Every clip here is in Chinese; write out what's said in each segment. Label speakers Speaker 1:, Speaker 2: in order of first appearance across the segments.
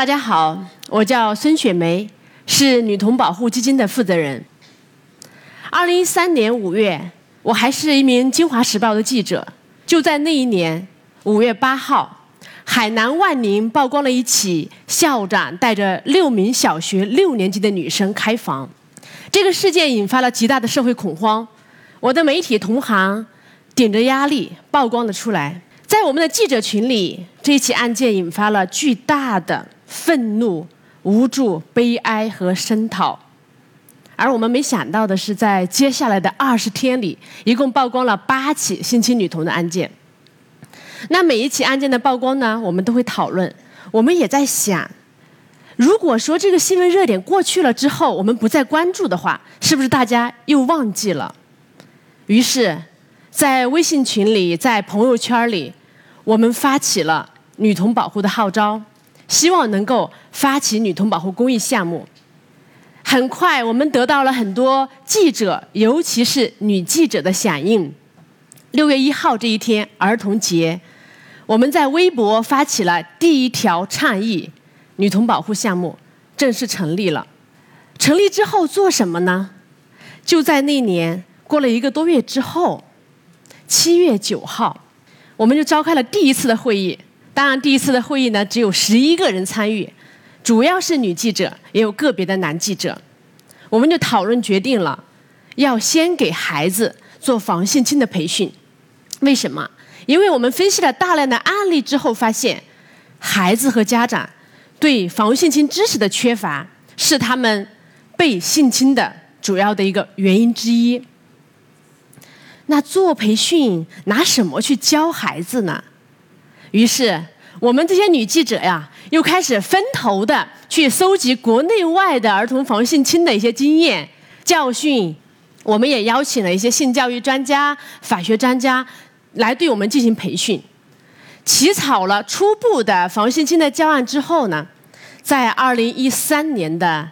Speaker 1: 大家好，我叫孙雪梅，是女童保护基金的负责人。二零一三年五月，我还是一名《京华时报》的记者。就在那一年五月八号，海南万宁曝光了一起校长带着六名小学六年级的女生开房，这个事件引发了极大的社会恐慌。我的媒体同行顶着压力曝光了出来，在我们的记者群里，这一起案件引发了巨大的。愤怒、无助、悲哀和声讨，而我们没想到的是，在接下来的二十天里，一共曝光了八起性侵女童的案件。那每一起案件的曝光呢，我们都会讨论。我们也在想，如果说这个新闻热点过去了之后，我们不再关注的话，是不是大家又忘记了？于是，在微信群里，在朋友圈里，我们发起了女童保护的号召。希望能够发起女童保护公益项目。很快，我们得到了很多记者，尤其是女记者的响应。六月一号这一天，儿童节，我们在微博发起了第一条倡议，女童保护项目正式成立了。成立之后做什么呢？就在那年过了一个多月之后，七月九号，我们就召开了第一次的会议。当然，第一次的会议呢，只有十一个人参与，主要是女记者，也有个别的男记者。我们就讨论决定了，要先给孩子做防性侵的培训。为什么？因为我们分析了大量的案例之后，发现孩子和家长对防性侵知识的缺乏，是他们被性侵的主要的一个原因之一。那做培训拿什么去教孩子呢？于是，我们这些女记者呀，又开始分头的去搜集国内外的儿童防性侵的一些经验教训。我们也邀请了一些性教育专家、法学专家来对我们进行培训。起草了初步的防性侵的教案之后呢，在二零一三年的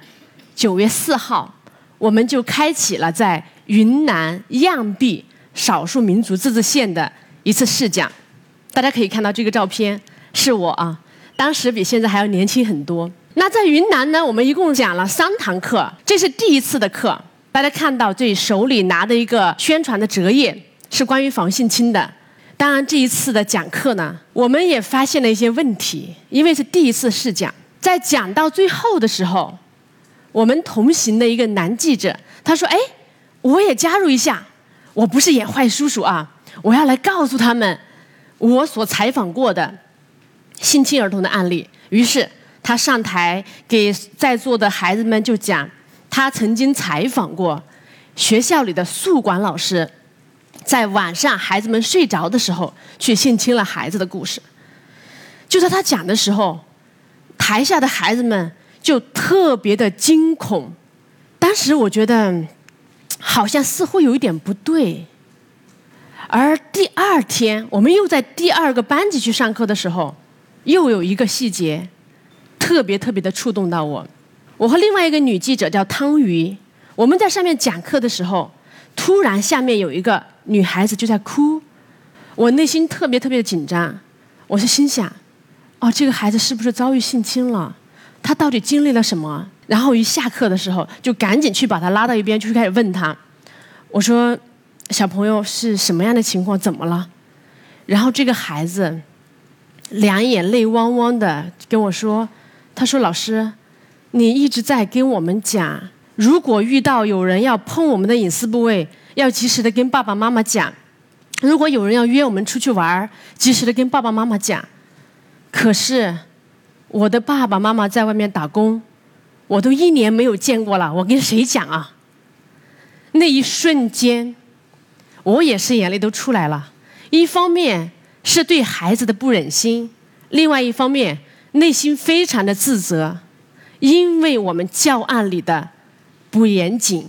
Speaker 1: 九月四号，我们就开启了在云南漾濞少数民族自治县的一次试讲。大家可以看到这个照片是我啊，当时比现在还要年轻很多。那在云南呢，我们一共讲了三堂课，这是第一次的课。大家看到这手里拿的一个宣传的折页，是关于防性侵的。当然，这一次的讲课呢，我们也发现了一些问题，因为是第一次试讲。在讲到最后的时候，我们同行的一个男记者他说：“哎，我也加入一下，我不是演坏叔叔啊，我要来告诉他们。”我所采访过的性侵儿童的案例，于是他上台给在座的孩子们就讲，他曾经采访过学校里的宿管老师，在晚上孩子们睡着的时候去性侵了孩子的故事。就在他讲的时候，台下的孩子们就特别的惊恐。当时我觉得好像似乎有一点不对。而第二天，我们又在第二个班级去上课的时候，又有一个细节，特别特别的触动到我。我和另外一个女记者叫汤瑜，我们在上面讲课的时候，突然下面有一个女孩子就在哭，我内心特别特别的紧张。我是心想，哦，这个孩子是不是遭遇性侵了？他到底经历了什么？然后一下课的时候，就赶紧去把他拉到一边，就开始问他，我说。小朋友是什么样的情况？怎么了？然后这个孩子两眼泪汪汪的跟我说：“他说老师，你一直在跟我们讲，如果遇到有人要碰我们的隐私部位，要及时的跟爸爸妈妈讲；如果有人要约我们出去玩，及时的跟爸爸妈妈讲。可是我的爸爸妈妈在外面打工，我都一年没有见过了，我跟谁讲啊？那一瞬间。”我也是眼泪都出来了，一方面是对孩子的不忍心，另外一方面内心非常的自责，因为我们教案里的不严谨，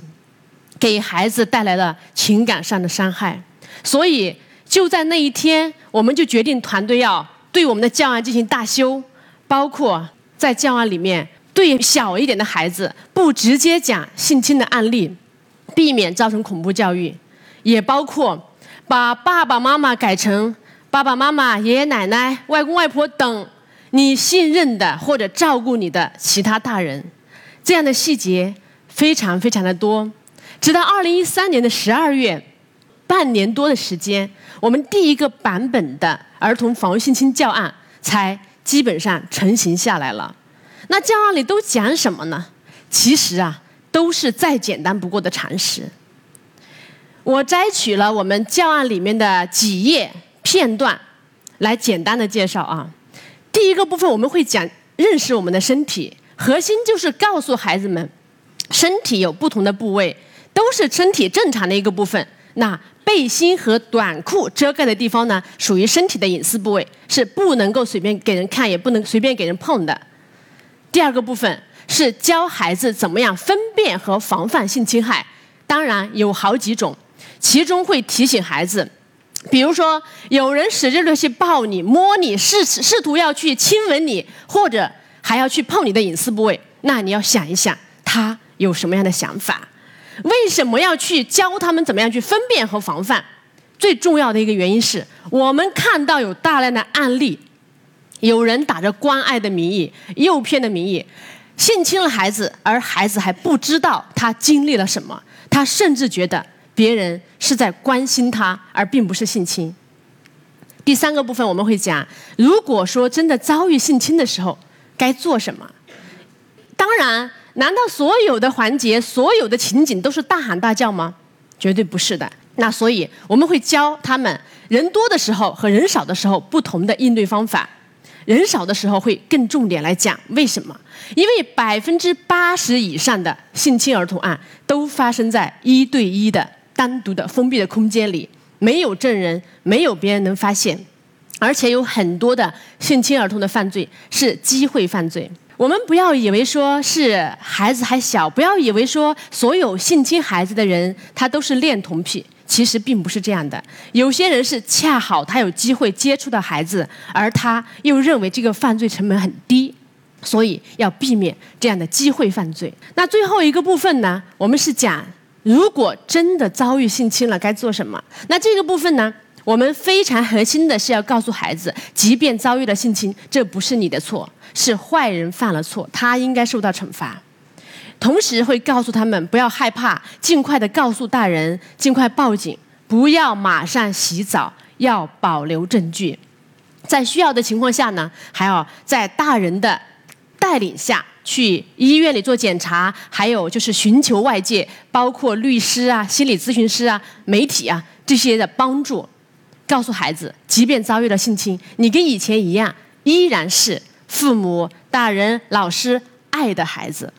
Speaker 1: 给孩子带来了情感上的伤害，所以就在那一天，我们就决定团队要对我们的教案进行大修，包括在教案里面对小一点的孩子不直接讲性侵的案例，避免造成恐怖教育。也包括把爸爸妈妈改成爸爸妈妈、爷爷奶奶、外公外婆等你信任的或者照顾你的其他大人，这样的细节非常非常的多。直到二零一三年的十二月，半年多的时间，我们第一个版本的儿童防御性侵教案才基本上成型下来了。那教案里都讲什么呢？其实啊，都是再简单不过的常识。我摘取了我们教案里面的几页片段，来简单的介绍啊。第一个部分我们会讲认识我们的身体，核心就是告诉孩子们，身体有不同的部位，都是身体正常的一个部分。那背心和短裤遮盖的地方呢，属于身体的隐私部位，是不能够随便给人看，也不能随便给人碰的。第二个部分是教孩子怎么样分辨和防范性侵害，当然有好几种，其中会提醒孩子。比如说，有人使劲的去抱你、摸你，试试图要去亲吻你，或者还要去碰你的隐私部位，那你要想一想，他有什么样的想法？为什么要去教他们怎么样去分辨和防范？最重要的一个原因是我们看到有大量的案例，有人打着关爱的名义、诱骗的名义，性侵了孩子，而孩子还不知道他经历了什么，他甚至觉得。别人是在关心他，而并不是性侵。第三个部分我们会讲，如果说真的遭遇性侵的时候，该做什么？当然，难道所有的环节、所有的情景都是大喊大叫吗？绝对不是的。那所以我们会教他们，人多的时候和人少的时候不同的应对方法。人少的时候会更重点来讲为什么？因为百分之八十以上的性侵儿童案都发生在一对一的。单独的封闭的空间里，没有证人，没有别人能发现，而且有很多的性侵儿童的犯罪是机会犯罪。我们不要以为说是孩子还小，不要以为说所有性侵孩子的人他都是恋童癖，其实并不是这样的。有些人是恰好他有机会接触到孩子，而他又认为这个犯罪成本很低，所以要避免这样的机会犯罪。那最后一个部分呢，我们是讲。如果真的遭遇性侵了，该做什么？那这个部分呢？我们非常核心的是要告诉孩子，即便遭遇了性侵，这不是你的错，是坏人犯了错，他应该受到惩罚。同时会告诉他们不要害怕，尽快的告诉大人，尽快报警，不要马上洗澡，要保留证据。在需要的情况下呢，还要在大人的带领下。去医院里做检查，还有就是寻求外界，包括律师啊、心理咨询师啊、媒体啊这些的帮助，告诉孩子，即便遭遇了性侵，你跟以前一样，依然是父母、大人、老师爱的孩子。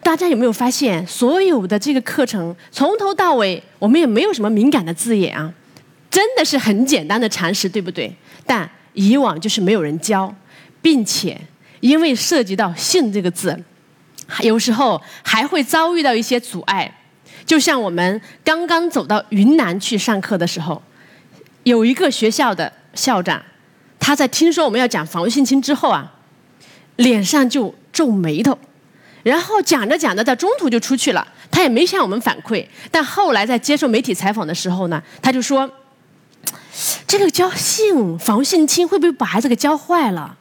Speaker 1: 大家有没有发现，所有的这个课程从头到尾，我们也没有什么敏感的字眼啊，真的是很简单的常识，对不对？但以往就是没有人教，并且。因为涉及到“性”这个字，有时候还会遭遇到一些阻碍。就像我们刚刚走到云南去上课的时候，有一个学校的校长，他在听说我们要讲防性侵之后啊，脸上就皱眉头，然后讲着讲着，在中途就出去了。他也没向我们反馈，但后来在接受媒体采访的时候呢，他就说：“这个教性防性侵会不会把孩子给教坏了？”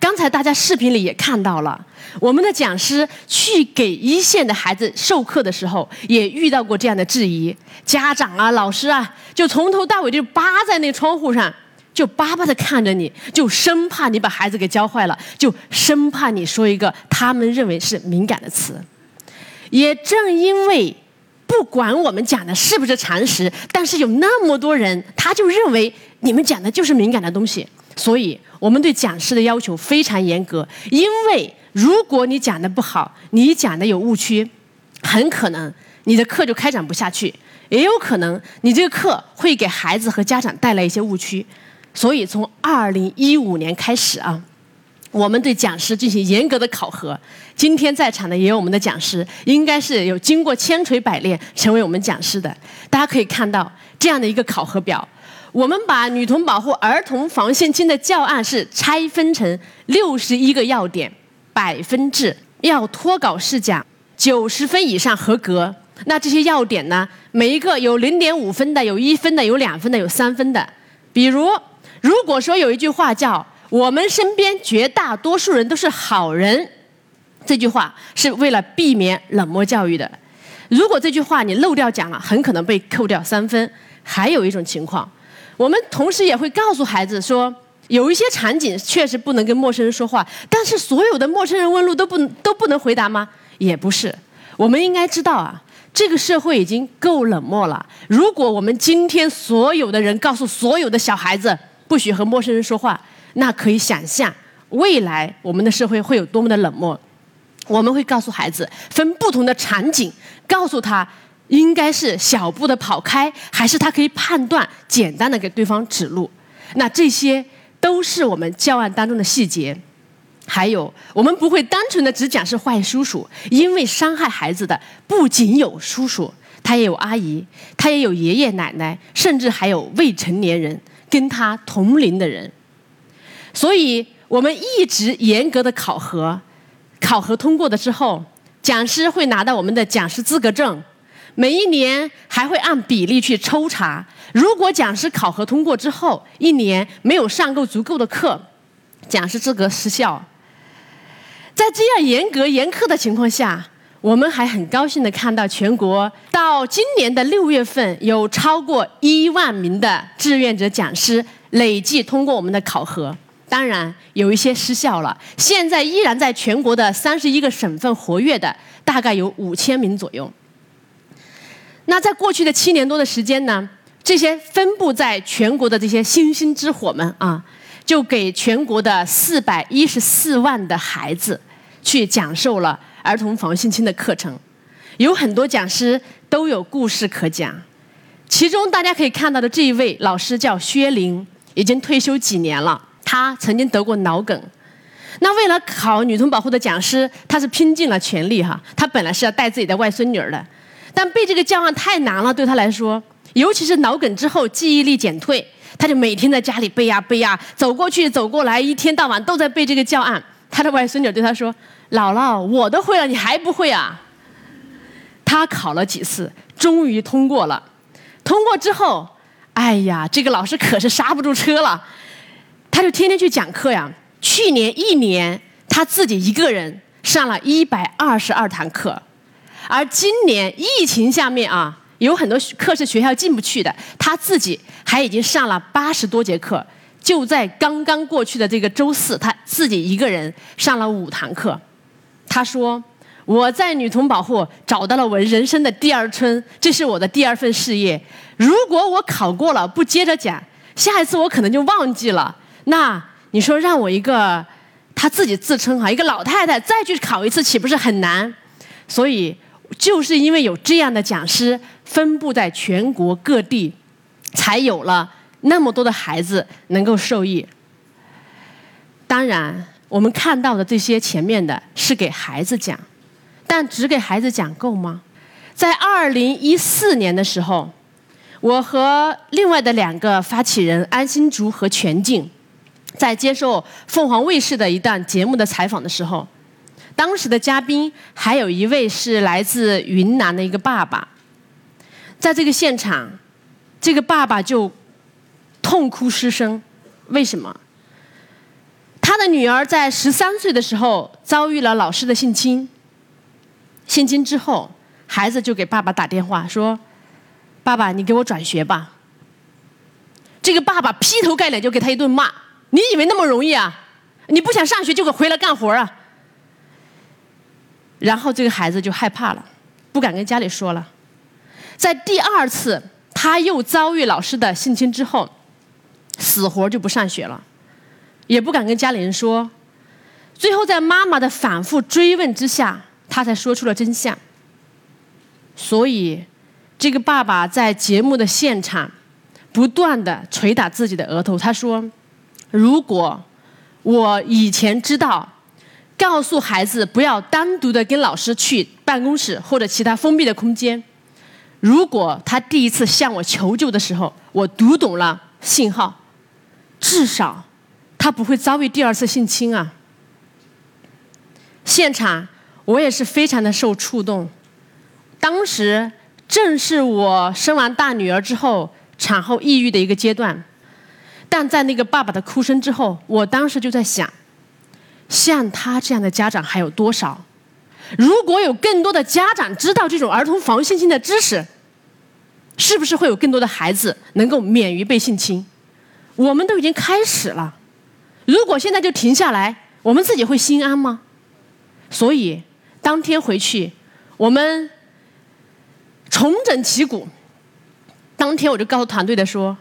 Speaker 1: 刚才大家视频里也看到了，我们的讲师去给一线的孩子授课的时候，也遇到过这样的质疑。家长啊，老师啊，就从头到尾就扒在那窗户上，就巴巴的看着你，就生怕你把孩子给教坏了，就生怕你说一个他们认为是敏感的词。也正因为不管我们讲的是不是常识，但是有那么多人，他就认为你们讲的就是敏感的东西，所以。我们对讲师的要求非常严格，因为如果你讲的不好，你讲的有误区，很可能你的课就开展不下去，也有可能你这个课会给孩子和家长带来一些误区。所以从二零一五年开始啊，我们对讲师进行严格的考核。今天在场的也有我们的讲师，应该是有经过千锤百炼成为我们讲师的。大家可以看到这样的一个考核表。我们把女童保护儿童防性侵的教案是拆分成六十一个要点，百分制，要脱稿试讲，九十分以上合格。那这些要点呢？每一个有零点五分的，有一分的，有两分的，有三分的。比如，如果说有一句话叫我们身边绝大多数人都是好人。这句话是为了避免冷漠教育的。如果这句话你漏掉讲了，很可能被扣掉三分。还有一种情况，我们同时也会告诉孩子说，有一些场景确实不能跟陌生人说话，但是所有的陌生人问路都不都不能回答吗？也不是。我们应该知道啊，这个社会已经够冷漠了。如果我们今天所有的人告诉所有的小孩子不许和陌生人说话，那可以想象未来我们的社会会有多么的冷漠。我们会告诉孩子分不同的场景，告诉他应该是小步的跑开，还是他可以判断简单的给对方指路。那这些都是我们教案当中的细节。还有，我们不会单纯的只讲是坏叔叔，因为伤害孩子的不仅有叔叔，他也有阿姨，他也有爷爷奶奶，甚至还有未成年人跟他同龄的人。所以我们一直严格的考核。考核通过的之后，讲师会拿到我们的讲师资格证，每一年还会按比例去抽查。如果讲师考核通过之后，一年没有上够足够的课，讲师资格失效。在这样严格严苛的情况下，我们还很高兴的看到，全国到今年的六月份，有超过一万名的志愿者讲师累计通过我们的考核。当然有一些失效了，现在依然在全国的三十一个省份活跃的，大概有五千名左右。那在过去的七年多的时间呢，这些分布在全国的这些星星之火们啊，就给全国的四百一十四万的孩子去讲授了儿童防性侵的课程，有很多讲师都有故事可讲，其中大家可以看到的这一位老师叫薛玲，已经退休几年了。他曾经得过脑梗，那为了考女童保护的讲师，他是拼尽了全力哈。他本来是要带自己的外孙女儿的，但背这个教案太难了，对他来说，尤其是脑梗之后记忆力减退，他就每天在家里背呀背呀，走过去走过来，一天到晚都在背这个教案。他的外孙女对他说：“姥姥，我都会了，你还不会啊？”他考了几次，终于通过了。通过之后，哎呀，这个老师可是刹不住车了。他就天天去讲课呀。去年一年，他自己一个人上了一百二十二堂课，而今年疫情下面啊，有很多课是学校进不去的，他自己还已经上了八十多节课。就在刚刚过去的这个周四，他自己一个人上了五堂课。他说：“我在女童保护找到了我人生的第二春，这是我的第二份事业。如果我考过了，不接着讲，下一次我可能就忘记了。”那你说让我一个，他自己自称哈一个老太太再去考一次，岂不是很难？所以就是因为有这样的讲师分布在全国各地，才有了那么多的孩子能够受益。当然，我们看到的这些前面的是给孩子讲，但只给孩子讲够吗？在二零一四年的时候，我和另外的两个发起人安心竹和全静。在接受凤凰卫视的一档节目的采访的时候，当时的嘉宾还有一位是来自云南的一个爸爸。在这个现场，这个爸爸就痛哭失声。为什么？他的女儿在十三岁的时候遭遇了老师的性侵。性侵之后，孩子就给爸爸打电话说：“爸爸，你给我转学吧。”这个爸爸劈头盖脸就给他一顿骂。你以为那么容易啊？你不想上学就给回来干活啊？然后这个孩子就害怕了，不敢跟家里说了。在第二次他又遭遇老师的性侵之后，死活就不上学了，也不敢跟家里人说。最后在妈妈的反复追问之下，他才说出了真相。所以，这个爸爸在节目的现场不断的捶打自己的额头，他说。如果我以前知道，告诉孩子不要单独的跟老师去办公室或者其他封闭的空间，如果他第一次向我求救的时候，我读懂了信号，至少他不会遭遇第二次性侵啊。现场我也是非常的受触动，当时正是我生完大女儿之后产后抑郁的一个阶段。但在那个爸爸的哭声之后，我当时就在想，像他这样的家长还有多少？如果有更多的家长知道这种儿童防性侵的知识，是不是会有更多的孩子能够免于被性侵？我们都已经开始了，如果现在就停下来，我们自己会心安吗？所以当天回去，我们重整旗鼓。当天我就告诉团队的说，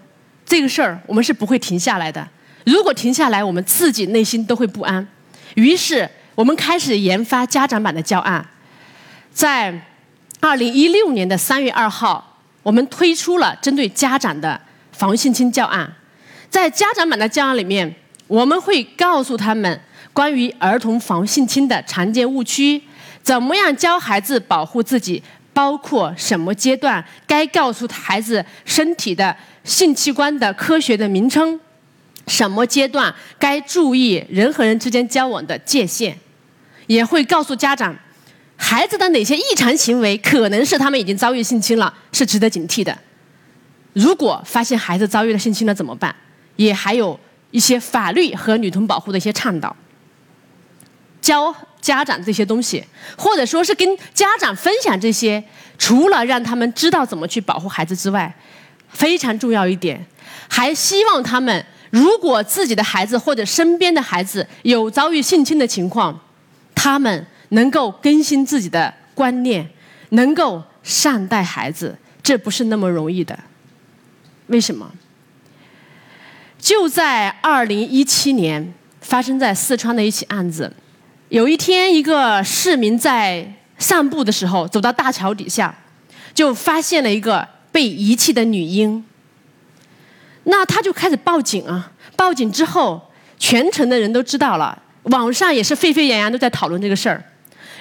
Speaker 1: 这个事儿我们是不会停下来的。如果停下来，我们自己内心都会不安。于是我们开始研发家长版的教案，在二零一六年的三月二号，我们推出了针对家长的防性侵教案。在家长版的教案里面，我们会告诉他们关于儿童防性侵的常见误区，怎么样教孩子保护自己。包括什么阶段该告诉孩子身体的性器官的科学的名称？什么阶段该注意人和人之间交往的界限？也会告诉家长，孩子的哪些异常行为可能是他们已经遭遇性侵了，是值得警惕的。如果发现孩子遭遇了性侵了怎么办？也还有一些法律和女童保护的一些倡导。教家长这些东西，或者说是跟家长分享这些，除了让他们知道怎么去保护孩子之外，非常重要一点，还希望他们如果自己的孩子或者身边的孩子有遭遇性侵的情况，他们能够更新自己的观念，能够善待孩子，这不是那么容易的。为什么？就在二零一七年，发生在四川的一起案子。有一天，一个市民在散步的时候，走到大桥底下，就发现了一个被遗弃的女婴。那他就开始报警啊！报警之后，全城的人都知道了，网上也是沸沸扬扬，都在讨论这个事儿。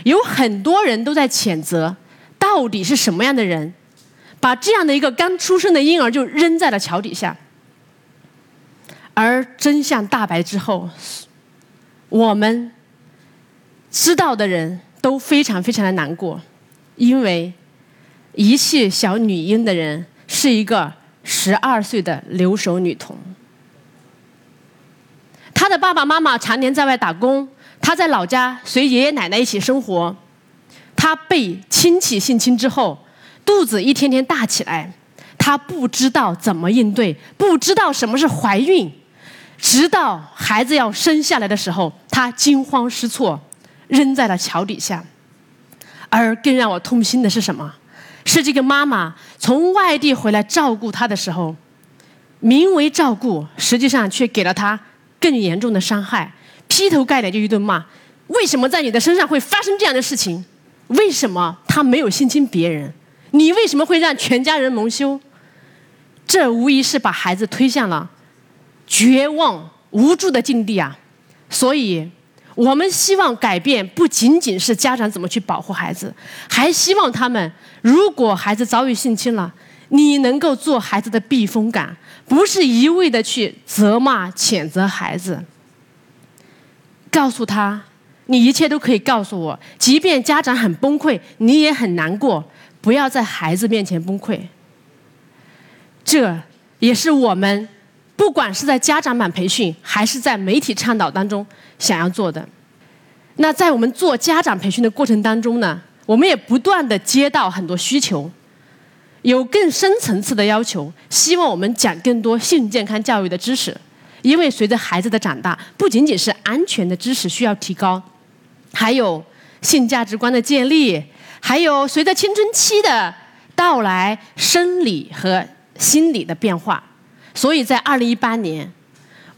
Speaker 1: 有很多人都在谴责，到底是什么样的人，把这样的一个刚出生的婴儿就扔在了桥底下？而真相大白之后，我们。知道的人都非常非常的难过，因为遗弃小女婴的人是一个十二岁的留守女童。她的爸爸妈妈常年在外打工，她在老家随爷爷奶奶一起生活。她被亲戚性侵之后，肚子一天天大起来，她不知道怎么应对，不知道什么是怀孕，直到孩子要生下来的时候，她惊慌失措。扔在了桥底下，而更让我痛心的是什么？是这个妈妈从外地回来照顾他的时候，名为照顾，实际上却给了他更严重的伤害，劈头盖脸就一顿骂。为什么在你的身上会发生这样的事情？为什么他没有性侵别人？你为什么会让全家人蒙羞？这无疑是把孩子推向了绝望无助的境地啊！所以。我们希望改变不仅仅是家长怎么去保护孩子，还希望他们，如果孩子遭遇性侵了，你能够做孩子的避风港，不是一味的去责骂、谴责孩子。告诉他，你一切都可以告诉我，即便家长很崩溃，你也很难过，不要在孩子面前崩溃。这也是我们。不管是在家长版培训，还是在媒体倡导当中想要做的，那在我们做家长培训的过程当中呢，我们也不断的接到很多需求，有更深层次的要求，希望我们讲更多性健康教育的知识，因为随着孩子的长大，不仅仅是安全的知识需要提高，还有性价值观的建立，还有随着青春期的到来，生理和心理的变化。所以在二零一八年，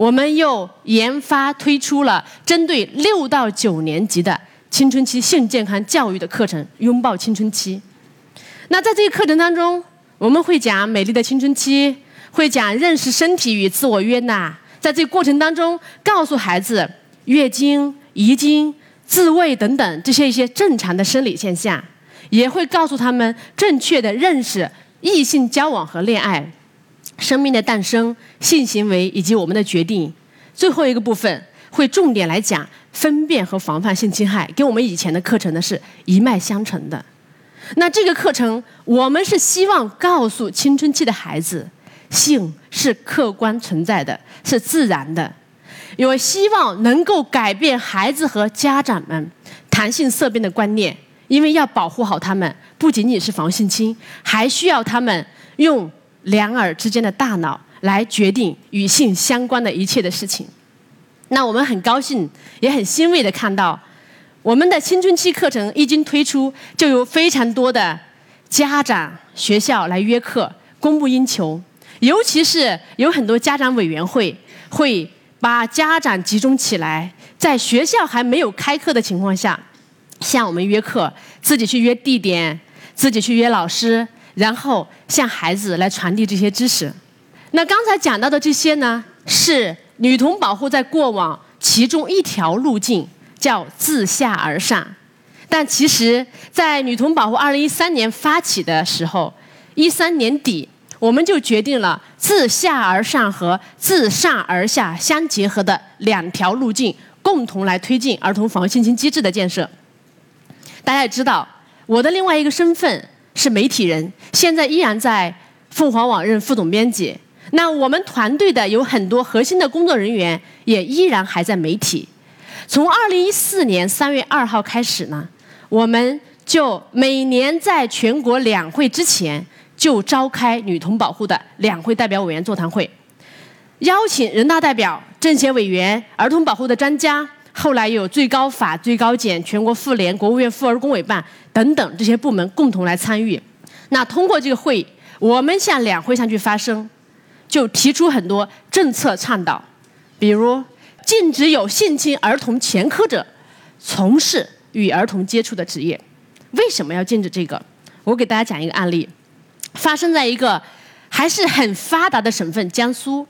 Speaker 1: 我们又研发推出了针对六到九年级的青春期性健康教育的课程《拥抱青春期》。那在这个课程当中，我们会讲美丽的青春期，会讲认识身体与自我约纳。在这个过程当中，告诉孩子月经、遗精、自慰等等这些一些正常的生理现象，也会告诉他们正确的认识异性交往和恋爱。生命的诞生、性行为以及我们的决定，最后一个部分会重点来讲分辨和防范性侵害，跟我们以前的课程呢是一脉相承的。那这个课程，我们是希望告诉青春期的孩子，性是客观存在的，是自然的。有希望能够改变孩子和家长们谈性色变的观念，因为要保护好他们，不仅仅是防性侵，还需要他们用两耳之间的大脑来决定与性相关的一切的事情。那我们很高兴，也很欣慰的看到，我们的青春期课程一经推出，就有非常多的家长、学校来约课，供不应求。尤其是有很多家长委员会会把家长集中起来，在学校还没有开课的情况下，向我们约课，自己去约地点，自己去约老师，然后向孩子来传递这些知识。那刚才讲到的这些呢，是女童保护在过往其中一条路径，叫自下而上。但其实，在女童保护二零一三年发起的时候，一三年底。我们就决定了自下而上和自上而下相结合的两条路径，共同来推进儿童防性侵机制的建设。大家也知道，我的另外一个身份是媒体人，现在依然在凤凰网任副总编辑。那我们团队的有很多核心的工作人员也依然还在媒体。从二零一四年三月二号开始呢，我们就每年在全国两会之前。就召开女童保护的两会代表委员座谈会，邀请人大代表、政协委员、儿童保护的专家，后来有最高法、最高检、全国妇联、国务院妇儿工委办等等这些部门共同来参与。那通过这个会议，我们向两会上去发声，就提出很多政策倡导，比如禁止有性侵儿童前科者从事与儿童接触的职业。为什么要禁止这个？我给大家讲一个案例。发生在一个还是很发达的省份江苏，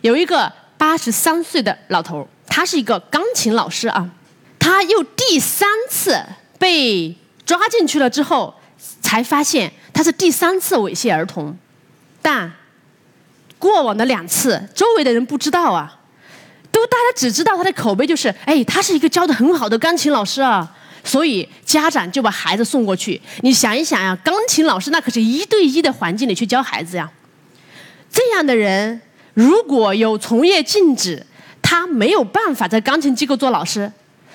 Speaker 1: 有一个八十三岁的老头，他是一个钢琴老师啊，他又第三次被抓进去了之后，才发现他是第三次猥亵儿童，但过往的两次周围的人不知道啊，都大家只知道他的口碑就是，哎，他是一个教的很好的钢琴老师啊。所以家长就把孩子送过去。你想一想呀，钢琴老师那可是一对一的环境里去教孩子呀。这样的人如果有从业禁止，他没有办法在钢琴机构做老师，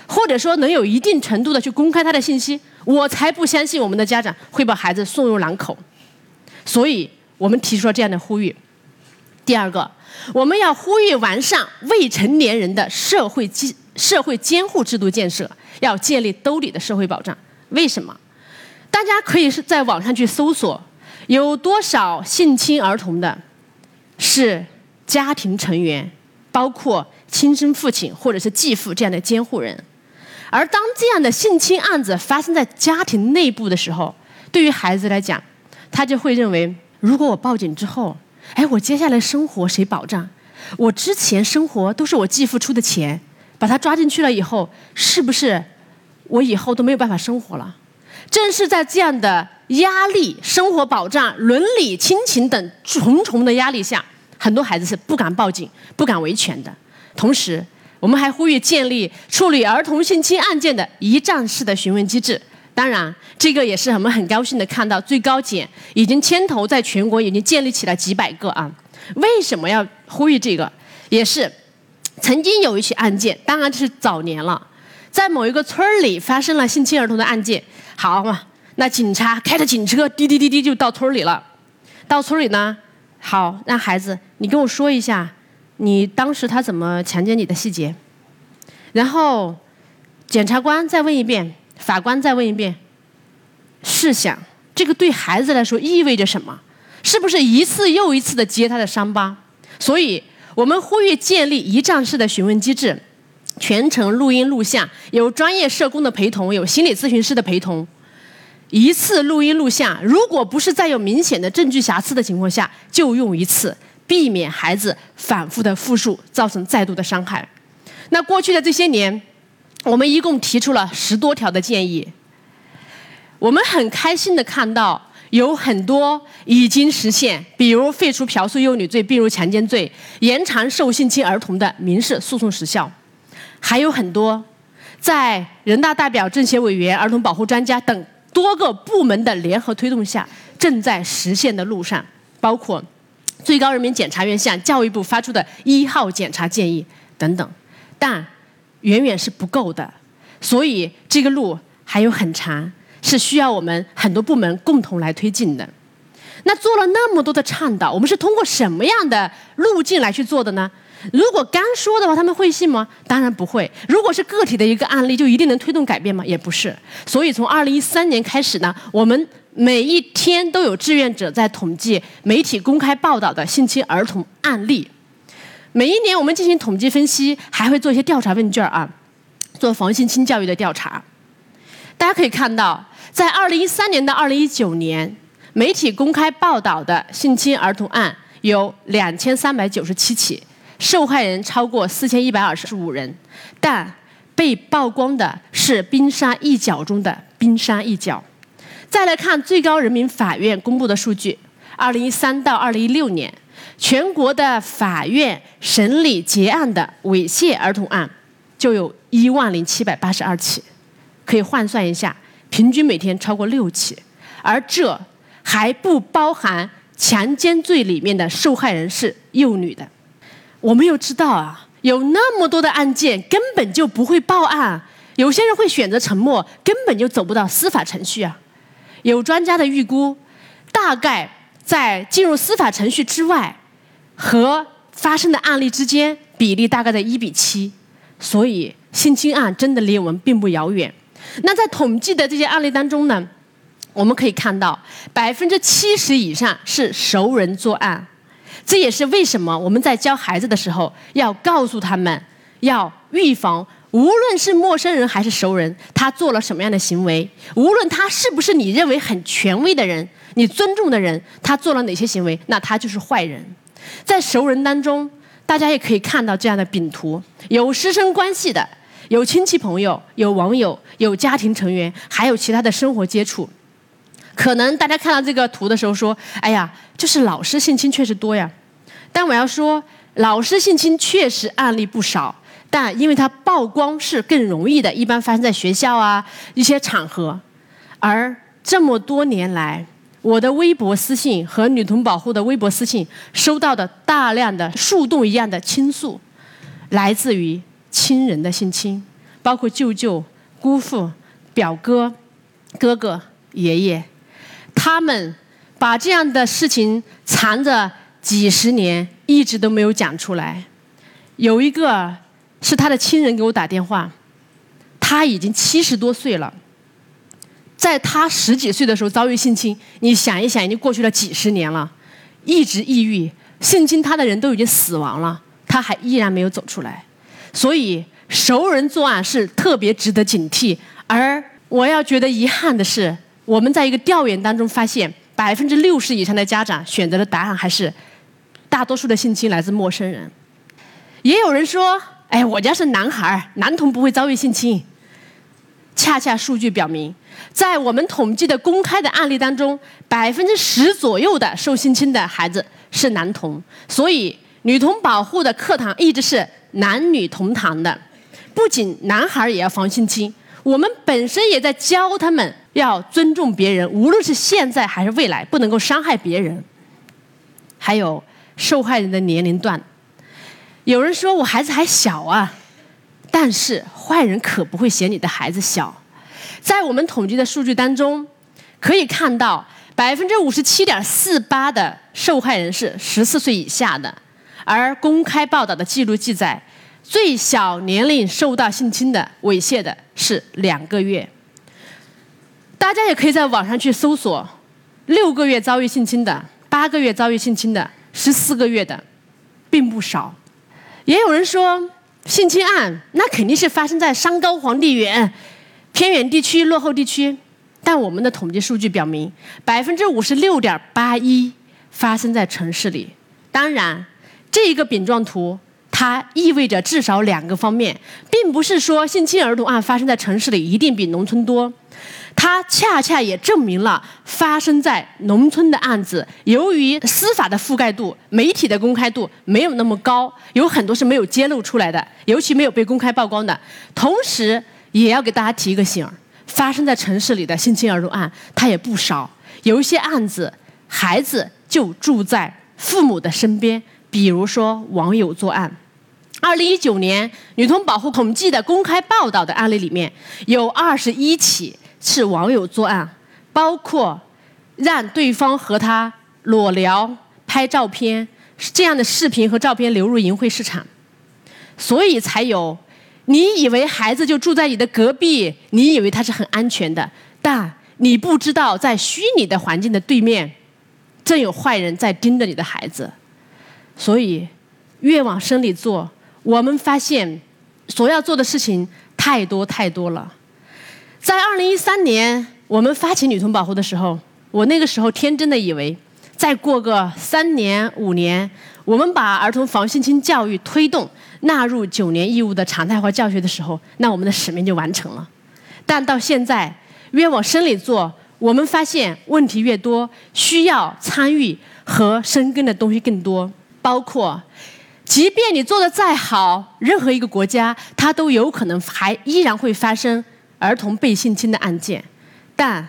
Speaker 1: 或者说能有一定程度的去公开他的信息，我才不相信我们的家长会把孩子送入狼口。所以我们提出了这样的呼吁。第二个，我们要呼吁完善未成年人的社会基社会监护制度建设。要建立兜底的社会保障，为什么？大家可以是在网上去搜索，有多少性侵儿童的，是家庭成员，包括亲生父亲或者是继父这样的监护人。而当这样的性侵案子发生在家庭内部的时候，对于孩子来讲，他就会认为，如果我报警之后，哎，我接下来生活谁保障？我之前生活都是我继父出的钱。把他抓进去了以后，是不是我以后都没有办法生活了？正是在这样的压力、生活保障、伦理、亲情等重重的压力下，很多孩子是不敢报警、不敢维权的。同时，我们还呼吁建立处理儿童性侵案件的一站式的询问机制。当然，这个也是我们很高兴的看到，最高检已经牵头在全国已经建立起了几百个啊。为什么要呼吁这个？也是。曾经有一起案件，当然这是早年了，在某一个村里发生了性侵儿童的案件。好嘛，那警察开着警车滴滴滴滴就到村里了。到村里呢，好让孩子你跟我说一下，你当时他怎么强奸你的细节。然后检察官再问一遍，法官再问一遍。试想，这个对孩子来说意味着什么？是不是一次又一次的揭他的伤疤？所以。我们呼吁建立一站式的询问机制，全程录音录像，有专业社工的陪同，有心理咨询师的陪同，一次录音录像，如果不是在有明显的证据瑕疵的情况下，就用一次，避免孩子反复的复述，造成再度的伤害。那过去的这些年，我们一共提出了十多条的建议，我们很开心的看到。有很多已经实现，比如废除嫖宿幼女罪，并入强奸罪，延长受性侵儿童的民事诉讼时效，还有很多在人大代表、政协委员、儿童保护专家等多个部门的联合推动下，正在实现的路上，包括最高人民检察院向教育部发出的一号检察建议等等，但远远是不够的，所以这个路还有很长，是需要我们很多部门共同来推进的。那做了那么多的倡导，我们是通过什么样的路径来去做的呢？如果干说的话，他们会信吗？当然不会。如果是个体的一个案例，就一定能推动改变吗？也不是。所以从二零一三年开始呢，我们每一天都有志愿者在统计媒体公开报道的性侵儿童案例。每一年我们进行统计分析，还会做一些调查问卷啊，做防性侵教育的调查。大家可以看到，在二零一三年到二零一九年，媒体公开报道的性侵儿童案有两千三百九十七起。受害人超过四千一百二十五人，但被曝光的是冰山一角中的冰山一角。再来看最高人民法院公布的数据：二零一三到二零一六年，全国的法院审理结案的猥亵儿童案就有一万零七百八十二起，可以换算一下，平均每天超过六起。而这还不包含强奸罪里面的受害人是幼女的。我们又知道啊，有那么多的案件根本就不会报案，有些人会选择沉默，根本就走不到司法程序啊。有专家的预估，大概在进入司法程序之外和发生的案例之间比例大概在一比七，所以性侵案真的离我们并不遥远。那在统计的这些案例当中呢，我们可以看到百分之七十以上是熟人作案。这也是为什么我们在教孩子的时候要告诉他们，要预防，无论是陌生人还是熟人，他做了什么样的行为，无论他是不是你认为很权威的人、你尊重的人，他做了哪些行为，那他就是坏人。在熟人当中，大家也可以看到这样的饼图：有师生关系的，有亲戚朋友，有网友，有家庭成员，还有其他的生活接触。可能大家看到这个图的时候说：“哎呀，就是老师性侵确实多呀。”但我要说，老师性侵确实案例不少，但因为它曝光是更容易的，一般发生在学校啊一些场合。而这么多年来，我的微博私信和女童保护的微博私信收到的大量的树洞一样的倾诉，来自于亲人的性侵，包括舅舅、姑父、表哥、哥哥、爷爷。他们把这样的事情藏着几十年，一直都没有讲出来。有一个是他的亲人给我打电话，他已经七十多岁了，在他十几岁的时候遭遇性侵，你想一想，已经过去了几十年了，一直抑郁，性侵他的人都已经死亡了，他还依然没有走出来。所以熟人作案是特别值得警惕。而我要觉得遗憾的是。我们在一个调研当中发现，百分之六十以上的家长选择的答案还是大多数的性侵来自陌生人。也有人说：“哎，我家是男孩，男童不会遭遇性侵。”恰恰数据表明，在我们统计的公开的案例当中，百分之十左右的受性侵的孩子是男童。所以，女童保护的课堂一直是男女同堂的，不仅男孩也要防性侵。我们本身也在教他们要尊重别人，无论是现在还是未来，不能够伤害别人。还有受害人的年龄段，有人说我孩子还小啊，但是坏人可不会嫌你的孩子小。在我们统计的数据当中，可以看到百分之五十七点四八的受害人是十四岁以下的，而公开报道的记录记载。最小年龄受到性侵的猥亵的是两个月，大家也可以在网上去搜索，六个月遭遇性侵的，八个月遭遇性侵的，十四个月的，并不少。也有人说，性侵案那肯定是发生在山高皇帝远、偏远地区、落后地区，但我们的统计数据表明，百分之五十六点八一发生在城市里。当然，这一个饼状图。它意味着至少两个方面，并不是说性侵儿童案发生在城市里一定比农村多，它恰恰也证明了发生在农村的案子，由于司法的覆盖度、媒体的公开度没有那么高，有很多是没有揭露出来的，尤其没有被公开曝光的。同时，也要给大家提一个醒儿：发生在城市里的性侵儿童案，它也不少，有一些案子孩子就住在父母的身边，比如说网友作案。二零一九年女童保护统计的公开报道的案例里面，有二十一起是网友作案，包括让对方和他裸聊、拍照片这样的视频和照片流入淫秽市场，所以才有你以为孩子就住在你的隔壁，你以为他是很安全的，但你不知道在虚拟的环境的对面，正有坏人在盯着你的孩子，所以越往深里做。我们发现，所要做的事情太多太多了。在二零一三年，我们发起女童保护的时候，我那个时候天真的以为，再过个三年五年，我们把儿童防性侵教育推动纳入九年义务的常态化教学的时候，那我们的使命就完成了。但到现在，越往深里做，我们发现问题越多，需要参与和深耕的东西更多，包括。即便你做的再好，任何一个国家，它都有可能还依然会发生儿童被性侵的案件。但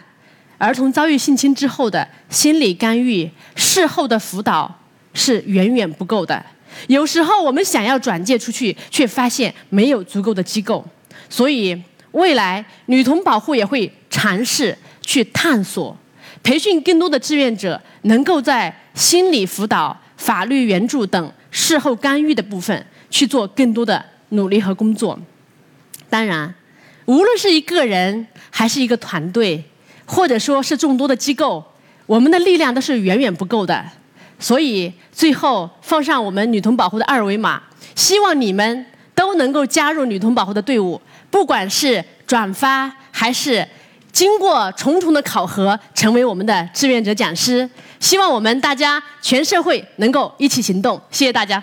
Speaker 1: 儿童遭遇性侵之后的心理干预、事后的辅导是远远不够的。有时候我们想要转介出去，却发现没有足够的机构。所以，未来女童保护也会尝试去探索，培训更多的志愿者，能够在心理辅导、法律援助等。事后干预的部分去做更多的努力和工作。当然，无论是一个人还是一个团队，或者说是众多的机构，我们的力量都是远远不够的。所以，最后放上我们女童保护的二维码，希望你们都能够加入女童保护的队伍，不管是转发还是经过重重的考核，成为我们的志愿者讲师。希望我们大家全社会能够一起行动，谢谢大家。